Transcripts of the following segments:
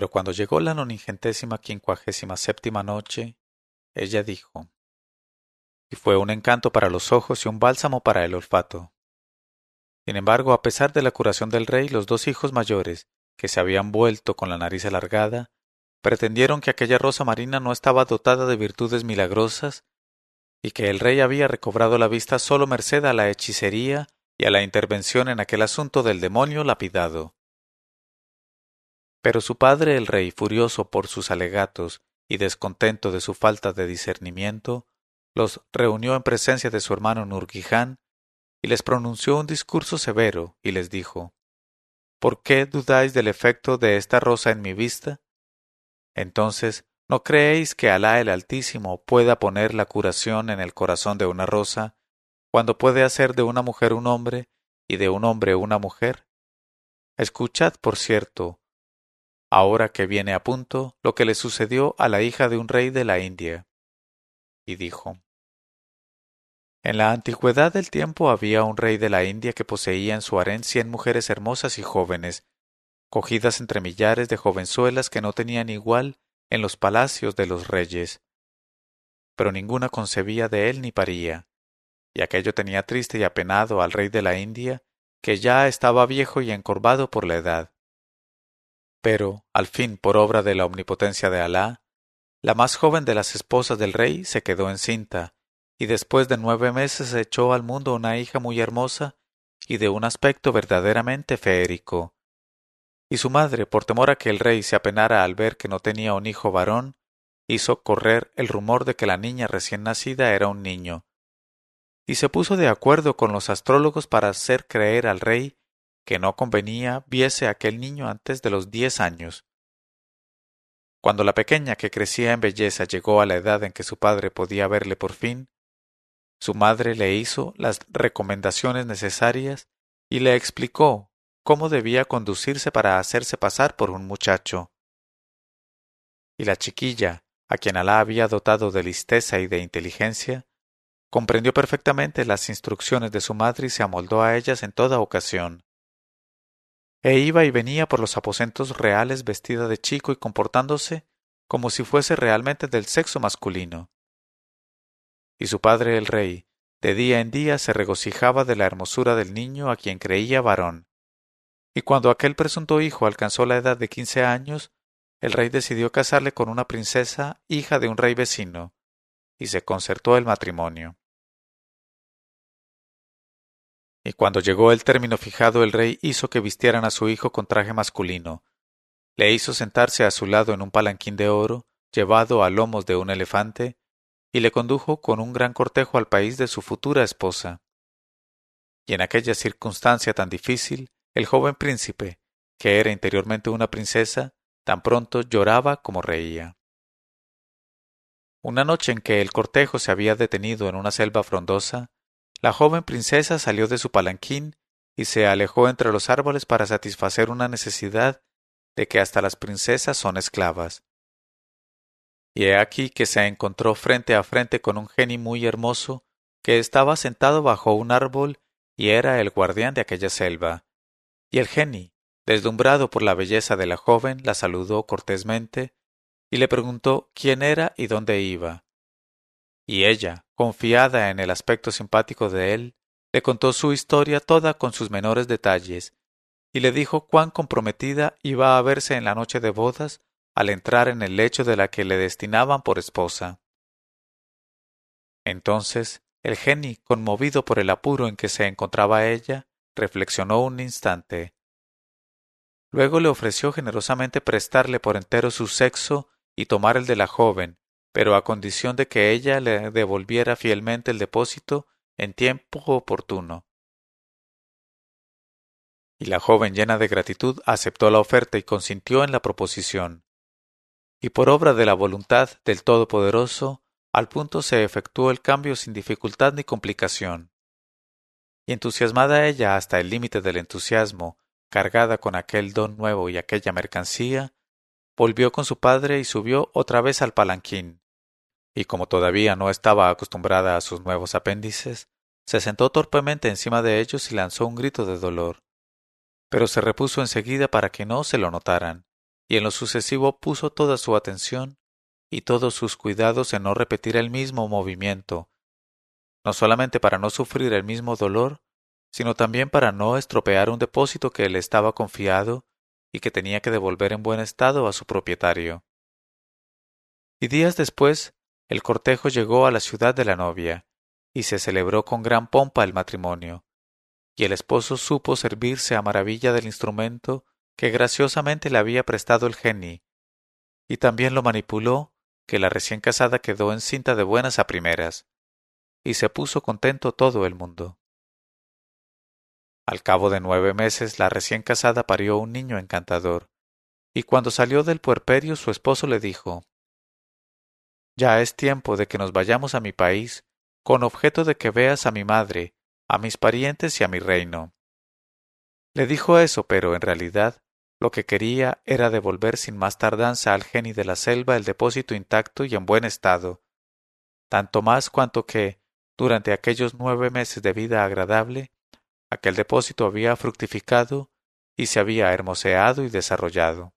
Pero cuando llegó la noningentésima quincuagésima séptima noche, ella dijo, y fue un encanto para los ojos y un bálsamo para el olfato. Sin embargo, a pesar de la curación del rey, los dos hijos mayores, que se habían vuelto con la nariz alargada, pretendieron que aquella rosa marina no estaba dotada de virtudes milagrosas y que el rey había recobrado la vista solo merced a la hechicería y a la intervención en aquel asunto del demonio lapidado. Pero su padre el rey, furioso por sus alegatos y descontento de su falta de discernimiento, los reunió en presencia de su hermano Nurguiján y les pronunció un discurso severo y les dijo ¿Por qué dudáis del efecto de esta rosa en mi vista? Entonces, ¿no creéis que Alá el Altísimo pueda poner la curación en el corazón de una rosa, cuando puede hacer de una mujer un hombre y de un hombre una mujer? Escuchad, por cierto, ahora que viene a punto, lo que le sucedió a la hija de un rey de la India. Y dijo, En la antigüedad del tiempo había un rey de la India que poseía en su harén cien mujeres hermosas y jóvenes, cogidas entre millares de jovenzuelas que no tenían igual en los palacios de los reyes. Pero ninguna concebía de él ni paría, y aquello tenía triste y apenado al rey de la India, que ya estaba viejo y encorvado por la edad. Pero, al fin, por obra de la omnipotencia de Alá, la más joven de las esposas del rey se quedó encinta, y después de nueve meses echó al mundo una hija muy hermosa y de un aspecto verdaderamente feérico. Y su madre, por temor a que el rey se apenara al ver que no tenía un hijo varón, hizo correr el rumor de que la niña recién nacida era un niño, y se puso de acuerdo con los astrólogos para hacer creer al rey que no convenía viese a aquel niño antes de los diez años. Cuando la pequeña que crecía en belleza llegó a la edad en que su padre podía verle por fin, su madre le hizo las recomendaciones necesarias y le explicó cómo debía conducirse para hacerse pasar por un muchacho. Y la chiquilla, a quien Alá había dotado de listeza y de inteligencia, comprendió perfectamente las instrucciones de su madre y se amoldó a ellas en toda ocasión e iba y venía por los aposentos reales vestida de chico y comportándose como si fuese realmente del sexo masculino. Y su padre el rey, de día en día se regocijaba de la hermosura del niño a quien creía varón. Y cuando aquel presunto hijo alcanzó la edad de quince años, el rey decidió casarle con una princesa, hija de un rey vecino, y se concertó el matrimonio. Y cuando llegó el término fijado el rey hizo que vistieran a su hijo con traje masculino. Le hizo sentarse a su lado en un palanquín de oro, llevado a lomos de un elefante, y le condujo con un gran cortejo al país de su futura esposa. Y en aquella circunstancia tan difícil, el joven príncipe, que era interiormente una princesa, tan pronto lloraba como reía. Una noche en que el cortejo se había detenido en una selva frondosa, la joven princesa salió de su palanquín y se alejó entre los árboles para satisfacer una necesidad de que hasta las princesas son esclavas. Y he aquí que se encontró frente a frente con un genio muy hermoso que estaba sentado bajo un árbol y era el guardián de aquella selva. Y el genio, deslumbrado por la belleza de la joven, la saludó cortésmente y le preguntó quién era y dónde iba. Y ella, confiada en el aspecto simpático de él, le contó su historia toda con sus menores detalles, y le dijo cuán comprometida iba a verse en la noche de bodas al entrar en el lecho de la que le destinaban por esposa. Entonces el geni, conmovido por el apuro en que se encontraba ella, reflexionó un instante. Luego le ofreció generosamente prestarle por entero su sexo y tomar el de la joven, pero a condición de que ella le devolviera fielmente el depósito en tiempo oportuno. Y la joven llena de gratitud aceptó la oferta y consintió en la proposición. Y por obra de la voluntad del Todopoderoso, al punto se efectuó el cambio sin dificultad ni complicación. Y entusiasmada ella hasta el límite del entusiasmo, cargada con aquel don nuevo y aquella mercancía, volvió con su padre y subió otra vez al palanquín. Y como todavía no estaba acostumbrada a sus nuevos apéndices, se sentó torpemente encima de ellos y lanzó un grito de dolor. Pero se repuso enseguida para que no se lo notaran, y en lo sucesivo puso toda su atención y todos sus cuidados en no repetir el mismo movimiento, no solamente para no sufrir el mismo dolor, sino también para no estropear un depósito que le estaba confiado y que tenía que devolver en buen estado a su propietario. Y días después, el cortejo llegó a la ciudad de la novia, y se celebró con gran pompa el matrimonio, y el esposo supo servirse a maravilla del instrumento que graciosamente le había prestado el geni, y también lo manipuló que la recién casada quedó encinta de buenas a primeras, y se puso contento todo el mundo. Al cabo de nueve meses la recién casada parió un niño encantador, y cuando salió del puerperio su esposo le dijo Ya es tiempo de que nos vayamos a mi país, con objeto de que veas a mi madre, a mis parientes y a mi reino. Le dijo eso, pero en realidad lo que quería era devolver sin más tardanza al geni de la selva el depósito intacto y en buen estado, tanto más cuanto que, durante aquellos nueve meses de vida agradable, aquel depósito había fructificado y se había hermoseado y desarrollado.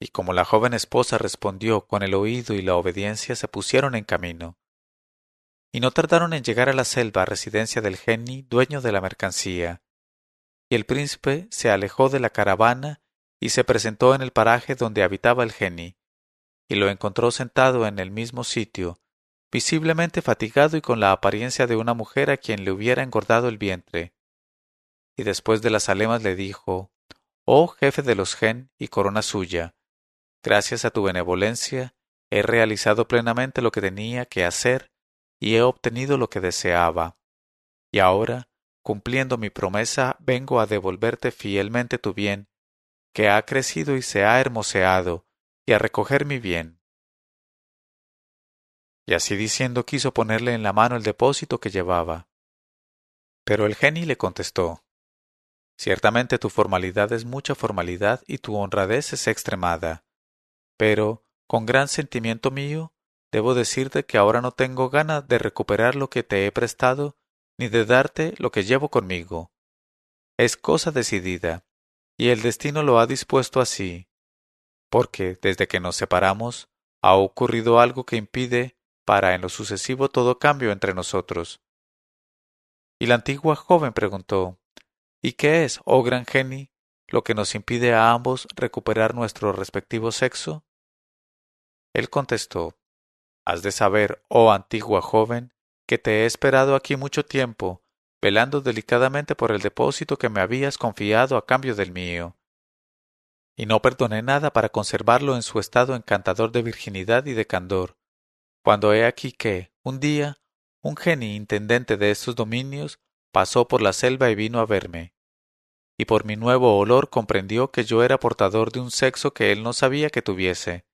Y como la joven esposa respondió con el oído y la obediencia, se pusieron en camino. Y no tardaron en llegar a la selva, residencia del geni, dueño de la mercancía, y el príncipe se alejó de la caravana y se presentó en el paraje donde habitaba el geni, y lo encontró sentado en el mismo sitio, visiblemente fatigado y con la apariencia de una mujer a quien le hubiera engordado el vientre. Y después de las alemas le dijo, Oh jefe de los gen y corona suya, gracias a tu benevolencia he realizado plenamente lo que tenía que hacer y he obtenido lo que deseaba. Y ahora cumpliendo mi promesa, vengo a devolverte fielmente tu bien, que ha crecido y se ha hermoseado, y a recoger mi bien. Y así diciendo quiso ponerle en la mano el depósito que llevaba. Pero el geni le contestó Ciertamente tu formalidad es mucha formalidad y tu honradez es extremada. Pero, con gran sentimiento mío, debo decirte que ahora no tengo gana de recuperar lo que te he prestado ni de darte lo que llevo conmigo. Es cosa decidida, y el destino lo ha dispuesto así, porque desde que nos separamos ha ocurrido algo que impide para en lo sucesivo todo cambio entre nosotros. Y la antigua joven preguntó ¿Y qué es, oh gran geni, lo que nos impide a ambos recuperar nuestro respectivo sexo? Él contestó Has de saber, oh antigua joven, que te he esperado aquí mucho tiempo, velando delicadamente por el depósito que me habías confiado a cambio del mío. Y no perdoné nada para conservarlo en su estado encantador de virginidad y de candor, cuando he aquí que, un día, un genio intendente de estos dominios pasó por la selva y vino a verme. Y por mi nuevo olor comprendió que yo era portador de un sexo que él no sabía que tuviese,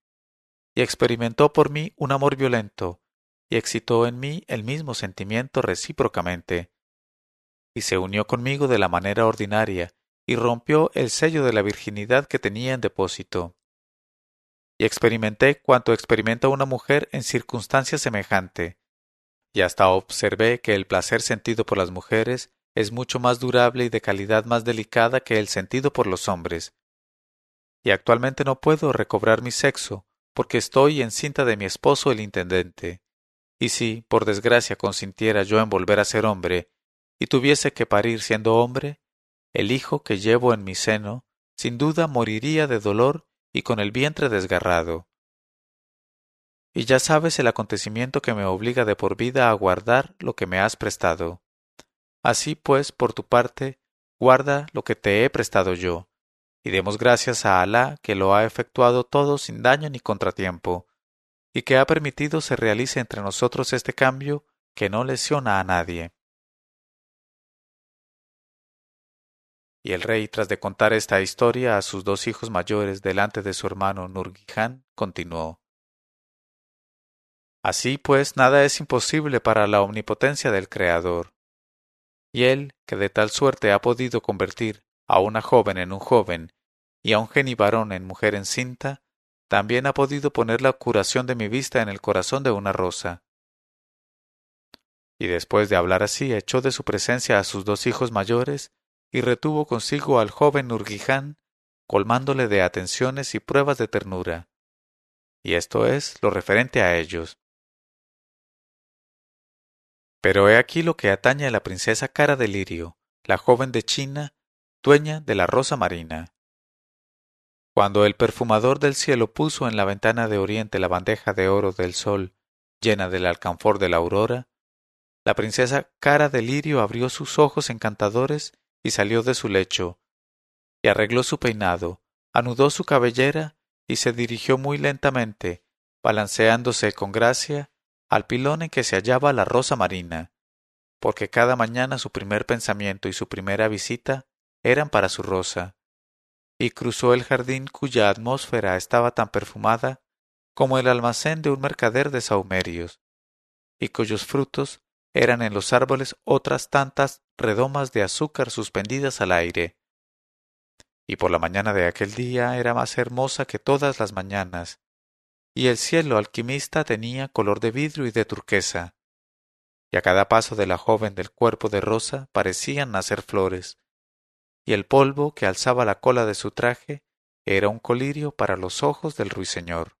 y experimentó por mí un amor violento, y excitó en mí el mismo sentimiento recíprocamente. Y se unió conmigo de la manera ordinaria, y rompió el sello de la virginidad que tenía en depósito. Y experimenté cuanto experimenta una mujer en circunstancia semejante, y hasta observé que el placer sentido por las mujeres es mucho más durable y de calidad más delicada que el sentido por los hombres. Y actualmente no puedo recobrar mi sexo, porque estoy encinta de mi esposo el intendente. Y si, por desgracia, consintiera yo en volver a ser hombre, y tuviese que parir siendo hombre, el hijo que llevo en mi seno, sin duda moriría de dolor y con el vientre desgarrado. Y ya sabes el acontecimiento que me obliga de por vida a guardar lo que me has prestado. Así pues, por tu parte, guarda lo que te he prestado yo, y demos gracias a Alá que lo ha efectuado todo sin daño ni contratiempo, y que ha permitido se realice entre nosotros este cambio que no lesiona a nadie. Y el rey, tras de contar esta historia a sus dos hijos mayores delante de su hermano Nurgihan, continuó. Así pues, nada es imposible para la omnipotencia del Creador. Y él, que de tal suerte ha podido convertir a una joven en un joven y a un genivarón en mujer encinta, también ha podido poner la curación de mi vista en el corazón de una rosa. Y después de hablar así, echó de su presencia a sus dos hijos mayores y retuvo consigo al joven Nurgihan colmándole de atenciones y pruebas de ternura. Y esto es lo referente a ellos. Pero he aquí lo que atañe a la princesa Cara de Lirio, la joven de China, dueña de la rosa marina. Cuando el perfumador del cielo puso en la ventana de oriente la bandeja de oro del sol llena del alcanfor de la aurora, la princesa Cara de Lirio abrió sus ojos encantadores y salió de su lecho, y arregló su peinado, anudó su cabellera y se dirigió muy lentamente, balanceándose con gracia, al pilón en que se hallaba la rosa marina, porque cada mañana su primer pensamiento y su primera visita eran para su rosa, y cruzó el jardín cuya atmósfera estaba tan perfumada como el almacén de un mercader de saumerios, y cuyos frutos eran en los árboles otras tantas redomas de azúcar suspendidas al aire. Y por la mañana de aquel día era más hermosa que todas las mañanas, y el cielo alquimista tenía color de vidrio y de turquesa, y a cada paso de la joven del cuerpo de rosa parecían nacer flores, y el polvo que alzaba la cola de su traje era un colirio para los ojos del ruiseñor.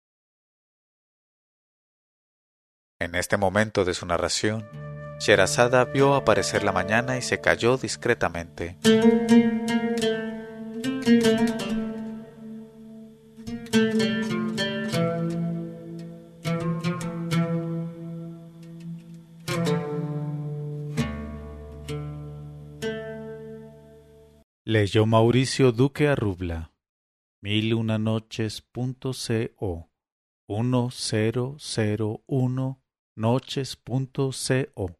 En este momento de su narración, Sherazada vio aparecer la mañana y se calló discretamente. Leyó Mauricio Duque Arrubla. Mil una noches.co 1001 noches.co